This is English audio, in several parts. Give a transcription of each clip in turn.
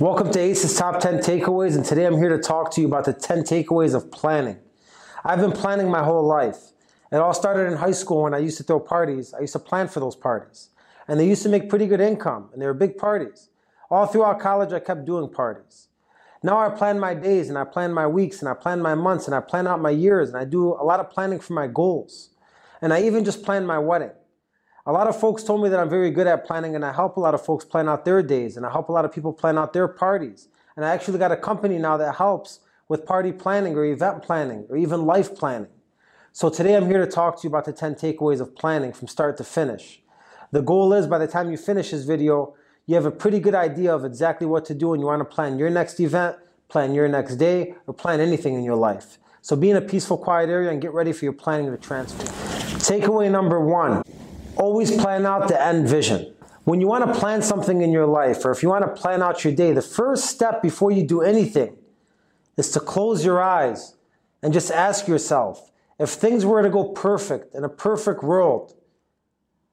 Welcome to ACE's Top 10 Takeaways, and today I'm here to talk to you about the 10 takeaways of planning. I've been planning my whole life. It all started in high school when I used to throw parties. I used to plan for those parties. And they used to make pretty good income, and they were big parties. All throughout college, I kept doing parties. Now I plan my days, and I plan my weeks, and I plan my months, and I plan out my years, and I do a lot of planning for my goals. And I even just planned my wedding. A lot of folks told me that I'm very good at planning, and I help a lot of folks plan out their days, and I help a lot of people plan out their parties. And I actually got a company now that helps with party planning or event planning or even life planning. So today I'm here to talk to you about the 10 takeaways of planning from start to finish. The goal is by the time you finish this video, you have a pretty good idea of exactly what to do and you want to plan your next event, plan your next day, or plan anything in your life. So be in a peaceful, quiet area and get ready for your planning to transfer. Takeaway number one always plan out the end vision. When you want to plan something in your life, or if you want to plan out your day, the first step before you do anything is to close your eyes and just ask yourself if things were to go perfect in a perfect world,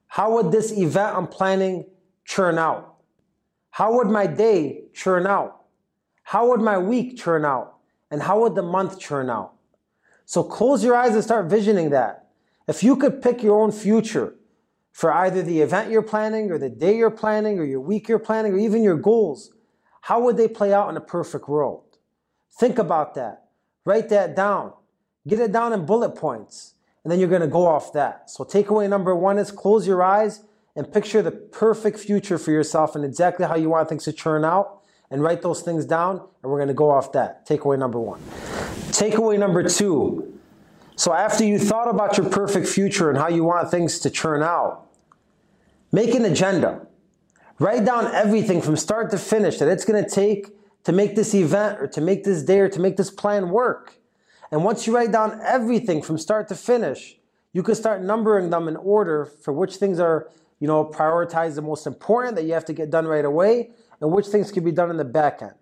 how would this event I'm planning churn out? How would my day churn out? How would my week churn out? And how would the month churn out? So close your eyes and start visioning that. If you could pick your own future, for either the event you're planning or the day you're planning or your week you're planning or even your goals, how would they play out in a perfect world? Think about that. Write that down. Get it down in bullet points. And then you're going to go off that. So takeaway number one is close your eyes and picture the perfect future for yourself and exactly how you want things to turn out and write those things down. And we're going to go off that. Takeaway number one. Takeaway number two. So after you thought about your perfect future and how you want things to turn out, Make an agenda. Write down everything from start to finish that it's going to take to make this event or to make this day or to make this plan work. And once you write down everything from start to finish, you can start numbering them in order for which things are, you know, prioritized the most important that you have to get done right away and which things can be done in the back end.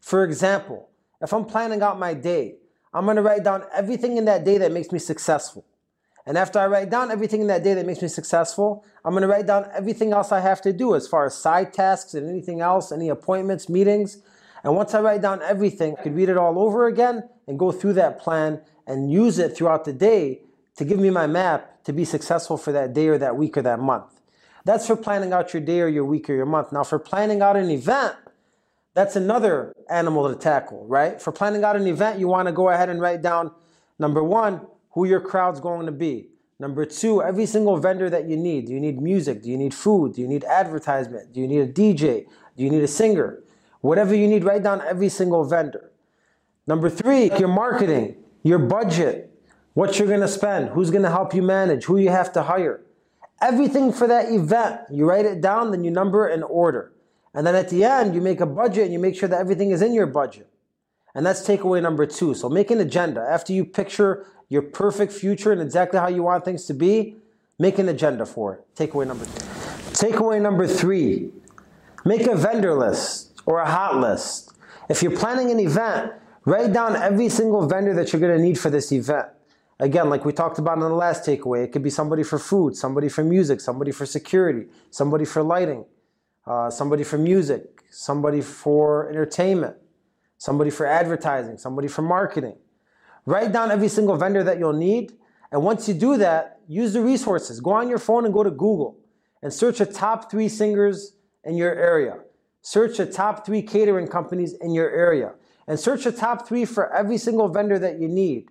For example, if I'm planning out my day, I'm going to write down everything in that day that makes me successful. And after I write down everything in that day that makes me successful, I'm going to write down everything else I have to do as far as side tasks and anything else, any appointments, meetings. And once I write down everything, I could read it all over again and go through that plan and use it throughout the day to give me my map to be successful for that day or that week or that month. That's for planning out your day or your week or your month. Now, for planning out an event, that's another animal to tackle, right? For planning out an event, you want to go ahead and write down number one, who your crowd's going to be. Number two, every single vendor that you need. Do you need music? Do you need food? Do you need advertisement? Do you need a DJ? Do you need a singer? Whatever you need, write down every single vendor. Number three, your marketing, your budget, what you're going to spend, who's going to help you manage, who you have to hire. Everything for that event, you write it down, then you number in order. And then at the end, you make a budget and you make sure that everything is in your budget. And that's takeaway number two. So make an agenda. After you picture your perfect future and exactly how you want things to be, make an agenda for it. Takeaway number two. Takeaway number three, make a vendor list or a hot list. If you're planning an event, write down every single vendor that you're going to need for this event. Again, like we talked about in the last takeaway, it could be somebody for food, somebody for music, somebody for security, somebody for lighting, uh, somebody for music, somebody for entertainment, somebody for advertising, somebody for marketing. Write down every single vendor that you'll need. And once you do that, use the resources. Go on your phone and go to Google and search the top three singers in your area. Search the top three catering companies in your area. And search the top three for every single vendor that you need.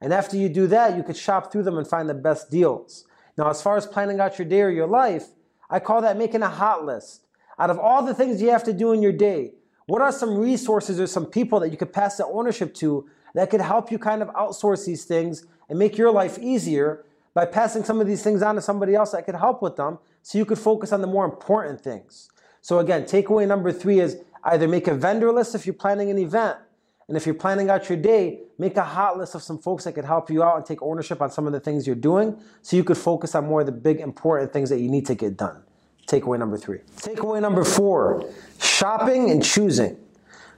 And after you do that, you could shop through them and find the best deals. Now, as far as planning out your day or your life, I call that making a hot list. Out of all the things you have to do in your day, what are some resources or some people that you could pass the ownership to that could help you kind of outsource these things and make your life easier by passing some of these things on to somebody else that could help with them so you could focus on the more important things. So again, takeaway number three is either make a vendor list if you're planning an event. And if you're planning out your day, make a hot list of some folks that could help you out and take ownership on some of the things you're doing so you could focus on more of the big important things that you need to get done. Takeaway number three. Takeaway number four, shopping and choosing.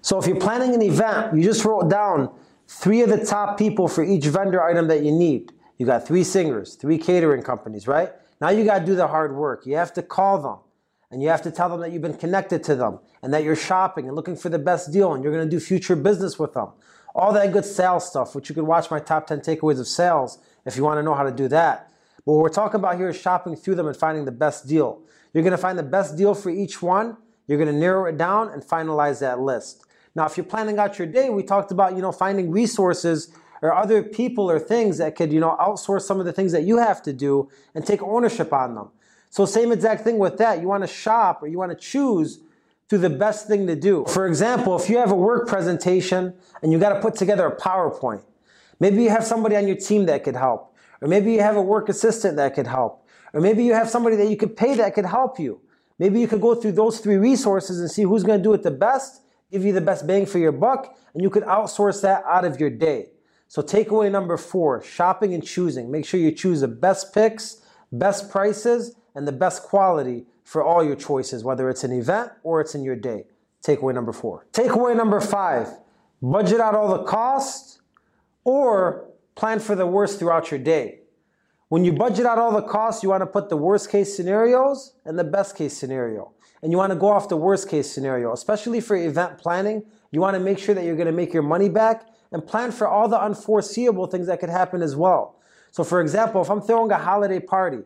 So if you're planning an event, you just wrote down three of the top people for each vendor item that you need. You got three singers, three catering companies, right? Now you got to do the hard work. You have to call them and you have to tell them that you've been connected to them and that you're shopping and looking for the best deal and you're going to do future business with them. All that good sales stuff, which you could watch my top 10 takeaways of sales if you want to know how to do that. But what we're talking about here is shopping through them and finding the best deal. You're going to find the best deal for each one. You're going to narrow it down and finalize that list. Now, if you're planning out your day, we talked about, you know, finding resources or other people or things that could, you know, outsource some of the things that you have to do and take ownership on them. So same exact thing with that. You want to shop or you want to choose through the best thing to do. For example, if you have a work presentation and you got to put together a PowerPoint, maybe you have somebody on your team that could help, or maybe you have a work assistant that could help, or maybe you have somebody that you could pay that could help you. Maybe you could go through those three resources and see who's going to do it the best, give you the best bang for your buck, and you could outsource that out of your day. So takeaway number four, shopping and choosing. Make sure you choose the best picks, best prices, and the best quality for all your choices, whether it's an event or it's in your day. Takeaway number four. Takeaway number five, budget out all the costs or plan for the worst throughout your day. When you budget out all the costs, you want to put the worst case scenarios and the best case scenario. And you want to go off the worst case scenario, especially for event planning. You want to make sure that you're going to make your money back and plan for all the unforeseeable things that could happen as well. So, for example, if I'm throwing a holiday party,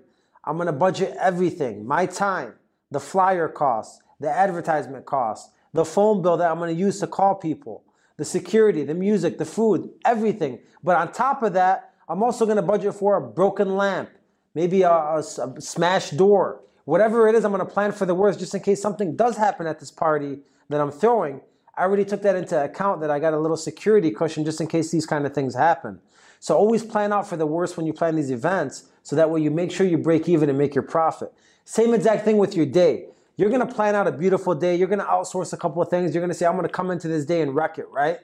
I'm going to budget everything my time, the flyer costs, the advertisement costs, the phone bill that I'm going to use to call people, the security, the music, the food, everything. But on top of that, I'm also going to budget for a broken lamp, maybe a, a, a smashed door. Whatever it is, I'm going to plan for the worst just in case something does happen at this party that I'm throwing. I already took that into account that I got a little security cushion just in case these kind of things happen. So always plan out for the worst when you plan these events so that way you make sure you break even and make your profit. Same exact thing with your day. You're gonna plan out a beautiful day. You're gonna outsource a couple of things. You're gonna say, I'm gonna come into this day and wreck it, right?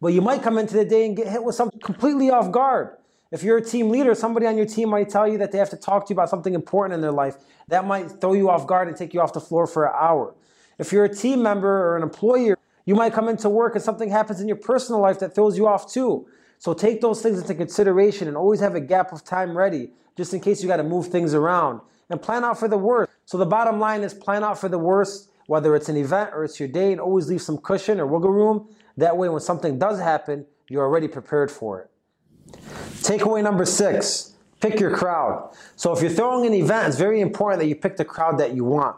But you might come into the day and get hit with something completely off guard. If you're a team leader, somebody on your team might tell you that they have to talk to you about something important in their life. That might throw you off guard and take you off the floor for an hour. If you're a team member or an employer, you might come into work and something happens in your personal life that throws you off too. So take those things into consideration and always have a gap of time ready just in case you got to move things around and plan out for the worst. So the bottom line is plan out for the worst, whether it's an event or it's your day, and always leave some cushion or wiggle room. That way, when something does happen, you're already prepared for it. Takeaway number six pick your crowd. So if you're throwing an event, it's very important that you pick the crowd that you want.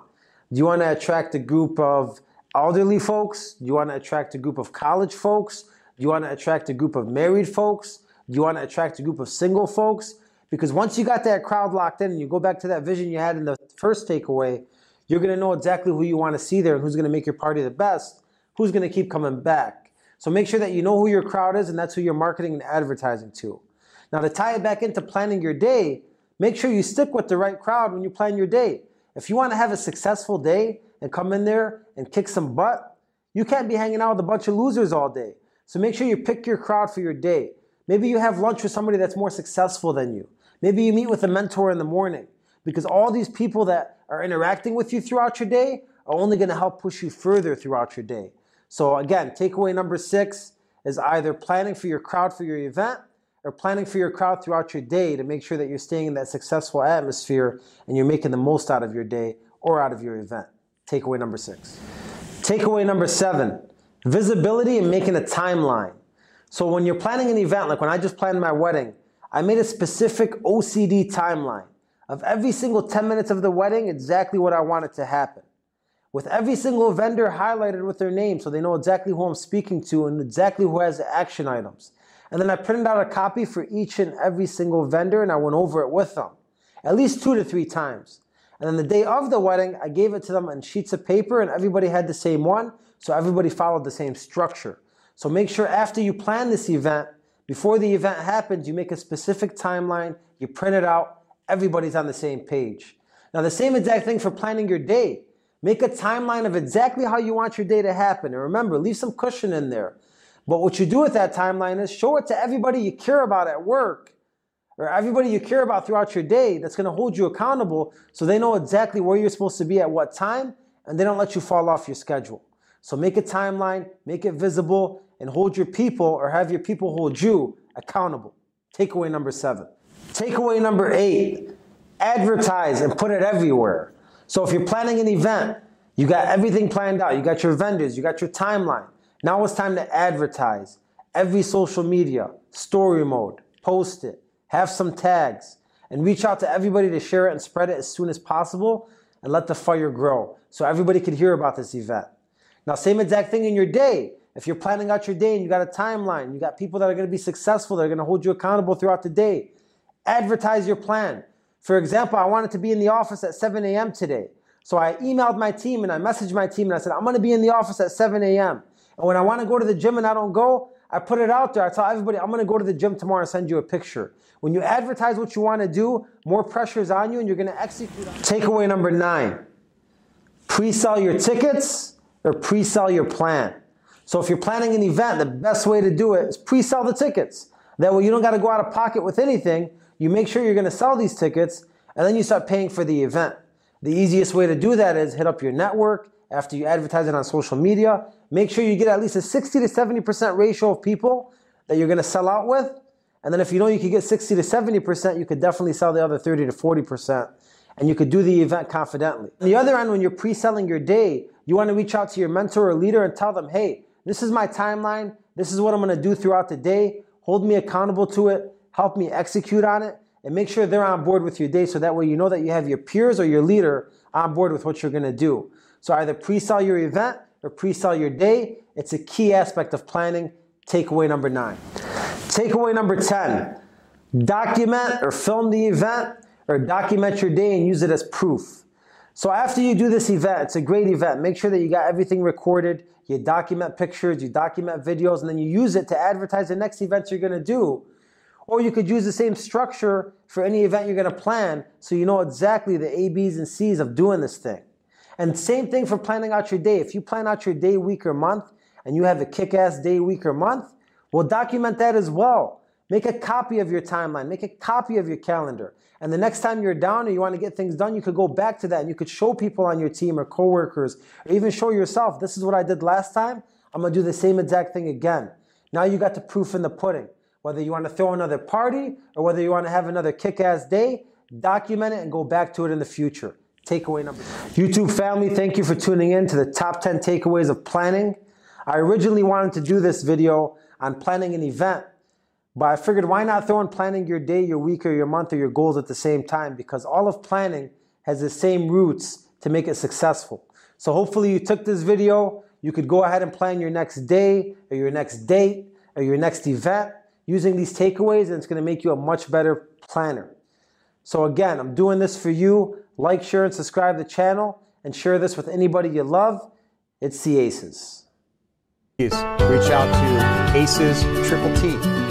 Do you want to attract a group of elderly folks? Do you want to attract a group of college folks? Do you want to attract a group of married folks? Do you want to attract a group of single folks? Because once you got that crowd locked in and you go back to that vision you had in the first takeaway, you're going to know exactly who you want to see there and who's going to make your party the best, who's going to keep coming back. So make sure that you know who your crowd is and that's who you're marketing and advertising to. Now, to tie it back into planning your day, make sure you stick with the right crowd when you plan your day. If you want to have a successful day, and come in there and kick some butt, you can't be hanging out with a bunch of losers all day. So make sure you pick your crowd for your day. Maybe you have lunch with somebody that's more successful than you. Maybe you meet with a mentor in the morning because all these people that are interacting with you throughout your day are only going to help push you further throughout your day. So again, takeaway number six is either planning for your crowd for your event or planning for your crowd throughout your day to make sure that you're staying in that successful atmosphere and you're making the most out of your day or out of your event. Takeaway number six. Takeaway number seven visibility and making a timeline. So when you're planning an event, like when I just planned my wedding, I made a specific OCD timeline of every single 10 minutes of the wedding, exactly what I wanted to happen. With every single vendor highlighted with their name so they know exactly who I'm speaking to and exactly who has the action items. And then I printed out a copy for each and every single vendor and I went over it with them at least two to three times. And then the day of the wedding, I gave it to them on sheets of paper and everybody had the same one. So everybody followed the same structure. So make sure after you plan this event, before the event happens, you make a specific timeline, you print it out, everybody's on the same page. Now, the same exact thing for planning your day. Make a timeline of exactly how you want your day to happen. And remember, leave some cushion in there. But what you do with that timeline is show it to everybody you care about at work or everybody you care about throughout your day that's going to hold you accountable so they know exactly where you're supposed to be at what time and they don't let you fall off your schedule. So make a timeline, make it visible, and hold your people or have your people hold you accountable. Takeaway number seven. Takeaway number eight advertise and put it everywhere. So if you're planning an event, you got everything planned out. You got your vendors, you got your timeline. Now it's time to advertise. Every social media, story mode, post it, have some tags, and reach out to everybody to share it and spread it as soon as possible and let the fire grow so everybody can hear about this event. Now, same exact thing in your day. If you're planning out your day and you got a timeline, you got people that are going to be successful, that are going to hold you accountable throughout the day, advertise your plan. For example, I wanted to be in the office at 7 a.m. today. So I emailed my team and I messaged my team and I said, I'm going to be in the office at 7 a.m. And when I want to go to the gym and I don't go, I put it out there. I tell everybody, I'm going to go to the gym tomorrow and send you a picture. When you advertise what you want to do, more pressure is on you and you're going to execute. Takeaway number nine pre sell your tickets or pre sell your plan. So if you're planning an event, the best way to do it is pre sell the tickets. That way you don't got to go out of pocket with anything. You make sure you're going to sell these tickets and then you start paying for the event. The easiest way to do that is hit up your network after you advertise it on social media. Make sure you get at least a 60 to 70% ratio of people that you're going to sell out with. And then if you know you could get 60 to 70%, you could definitely sell the other 30 to 40%. And you could do the event confidently. On the other end, when you're pre-selling your day, you want to reach out to your mentor or leader and tell them, hey, this is my timeline. This is what I'm going to do throughout the day. Hold me accountable to it. Help me execute on it. And make sure they're on board with your day so that way you know that you have your peers or your leader on board with what you're going to do. So either pre-sell your event or pre-sell your day. It's a key aspect of planning. Takeaway number nine. Takeaway number 10. Document or film the event or document your day and use it as proof. So after you do this event, it's a great event. Make sure that you got everything recorded. You document pictures, you document videos, and then you use it to advertise the next event you're gonna do. Or you could use the same structure for any event you're gonna plan so you know exactly the A, B's, and C's of doing this thing. And same thing for planning out your day. If you plan out your day, week, or month, and you have a kick ass day, week, or month, well, document that as well. Make a copy of your timeline, make a copy of your calendar. And the next time you're down or you want to get things done, you could go back to that and you could show people on your team or coworkers, or even show yourself, this is what I did last time. I'm going to do the same exact thing again. Now you got the proof in the pudding. Whether you want to throw another party or whether you want to have another kick ass day, document it and go back to it in the future. Takeaway number two. YouTube family, thank you for tuning in to the top 10 takeaways of planning. I originally wanted to do this video on planning an event, but I figured why not throw in planning your day, your week, or your month, or your goals at the same time? Because all of planning has the same roots to make it successful. So hopefully you took this video. You could go ahead and plan your next day, or your next date, or your next event using these takeaways, and it's going to make you a much better planner. So again, I'm doing this for you. Like, share, and subscribe the channel, and share this with anybody you love. It's the Aces. Please reach out to Aces Triple T